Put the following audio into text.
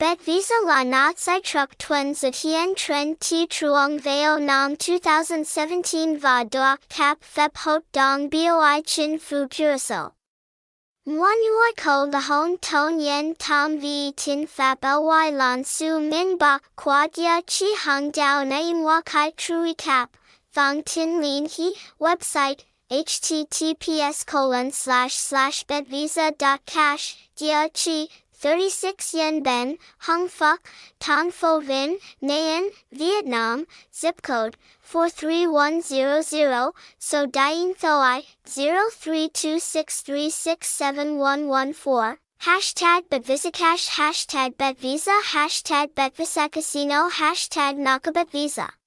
Bet Visa La Not Sai Truck Twins at Hien Tren Ti Truong Veo Nam 2017 Va Doa Cap Fep Hot Dong Boi Chin Fu Curacao. Nguyen Ui Ko La Hon Ton Yen Tom Vi Tin Fap Ly Lan Su Min Ba Quad Ya Chi Hung Dao Naim Wa Kai Trui Cap. Thong Tin Lin He, website, https colon slash slash betvisa.cash, dia chi, 36 yen ben, hung phuc, Ton Pho Vinh, Nguyen, Vietnam, zip code, 43100, so Dien Thoi, 0326367114. Hashtag Hashtag BetVisa Hashtag BetVisa Casino Hashtag NakaBetVisa